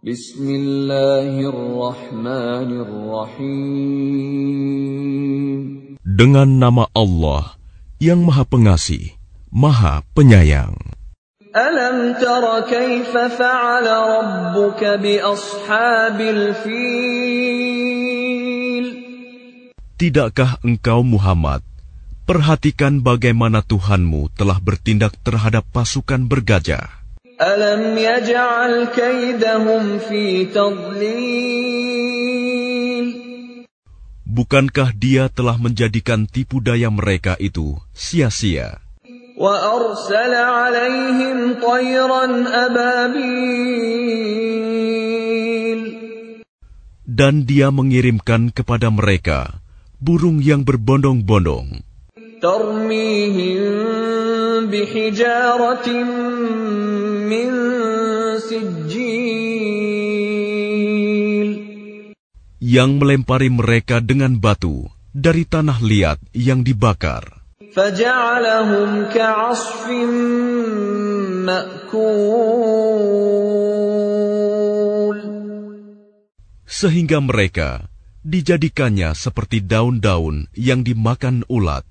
Bismillahirrahmanirrahim. Dengan nama Allah yang Maha Pengasih, Maha Penyayang. Alam tara kaifa fa'ala rabbuka bi ashabil fil? Tidakkah engkau Muhammad perhatikan bagaimana Tuhanmu telah bertindak terhadap pasukan bergajah? Alam yaj'al kaidahum fi tadlil? Bukankah dia telah menjadikan tipu daya mereka itu sia-sia? وأرسل عليهم طيرا أبابيل Dan dia mengirimkan kepada mereka burung yang berbondong-bondong ترميهم بحجارة من سجيل yang melempari mereka dengan batu dari tanah liat yang dibakar. فجعلهم كعصف مأكول Sehingga mereka dijadikannya seperti daun-daun yang dimakan ulat.